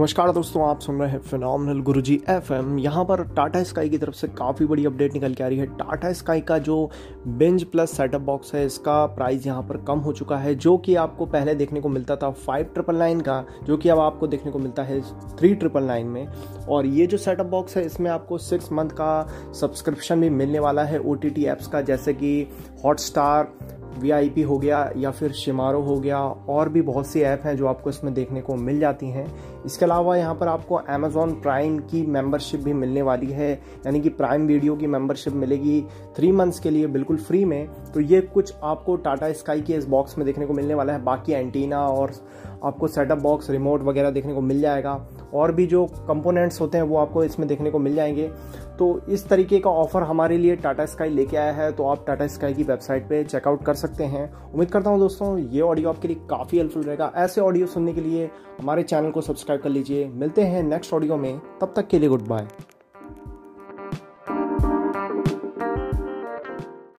नमस्कार दोस्तों, आप सुन रहे हैं फिनॉमिनल गुरुजी एफएम यहाँ पर टाटा स्काई की तरफ़ से काफ़ी बड़ी अपडेट निकल के आ रही है। टाटा स्काई का जो बेंच प्लस सेटअप बॉक्स है, इसका प्राइस यहाँ पर कम हो चुका है, जो कि आपको पहले देखने को मिलता था फाइव ट्रिपल नाइन का, जो कि अब आपको देखने को मिलता है थ्री ट्रिपल नाइन में। और ये जो सेटअप बॉक्स है, इसमें आपको सिक्स मंथ का सब्सक्रिप्शन भी मिलने वाला है ओ टी ऐप्स का, जैसे कि हॉटस्टार VIP हो गया या फिर शिमारो हो गया, और भी बहुत सी ऐप हैं जो आपको इसमें देखने को मिल जाती हैं। इसके अलावा यहाँ पर आपको अमेजोन प्राइम की मेंबरशिप भी मिलने वाली है, यानी कि प्राइम वीडियो की मेंबरशिप मिलेगी। थ्री मंथ्स के लिए बिल्कुल फ्री में। तो ये कुछ आपको टाटा स्काई के इस बॉक्स में देखने को मिलने वाला है। बाकी एंटीना और आपको सेटअप बॉक्स रिमोट वगैरह देखने को मिल जाएगा। और भी जो कंपोनेंट्स होते हैं, वो आपको इसमें देखने को मिल जाएँगे। तो इस तरीके का ऑफ़र हमारे लिए टाटा स्काई लेके आया है तो आप टाटा स्काई की वेबसाइट पे चेकआउट कर सकते हैं। उम्मीद करता हूँ दोस्तों, ये ऑडियो आपके लिए काफ़ी हेल्पफुल रहेगा। ऐसे ऑडियो सुनने के लिए हमारे चैनल को सब्सक्राइब कर लीजिए। मिलते हैं नेक्स्ट ऑडियो में। तब तक के लिए गुड बाय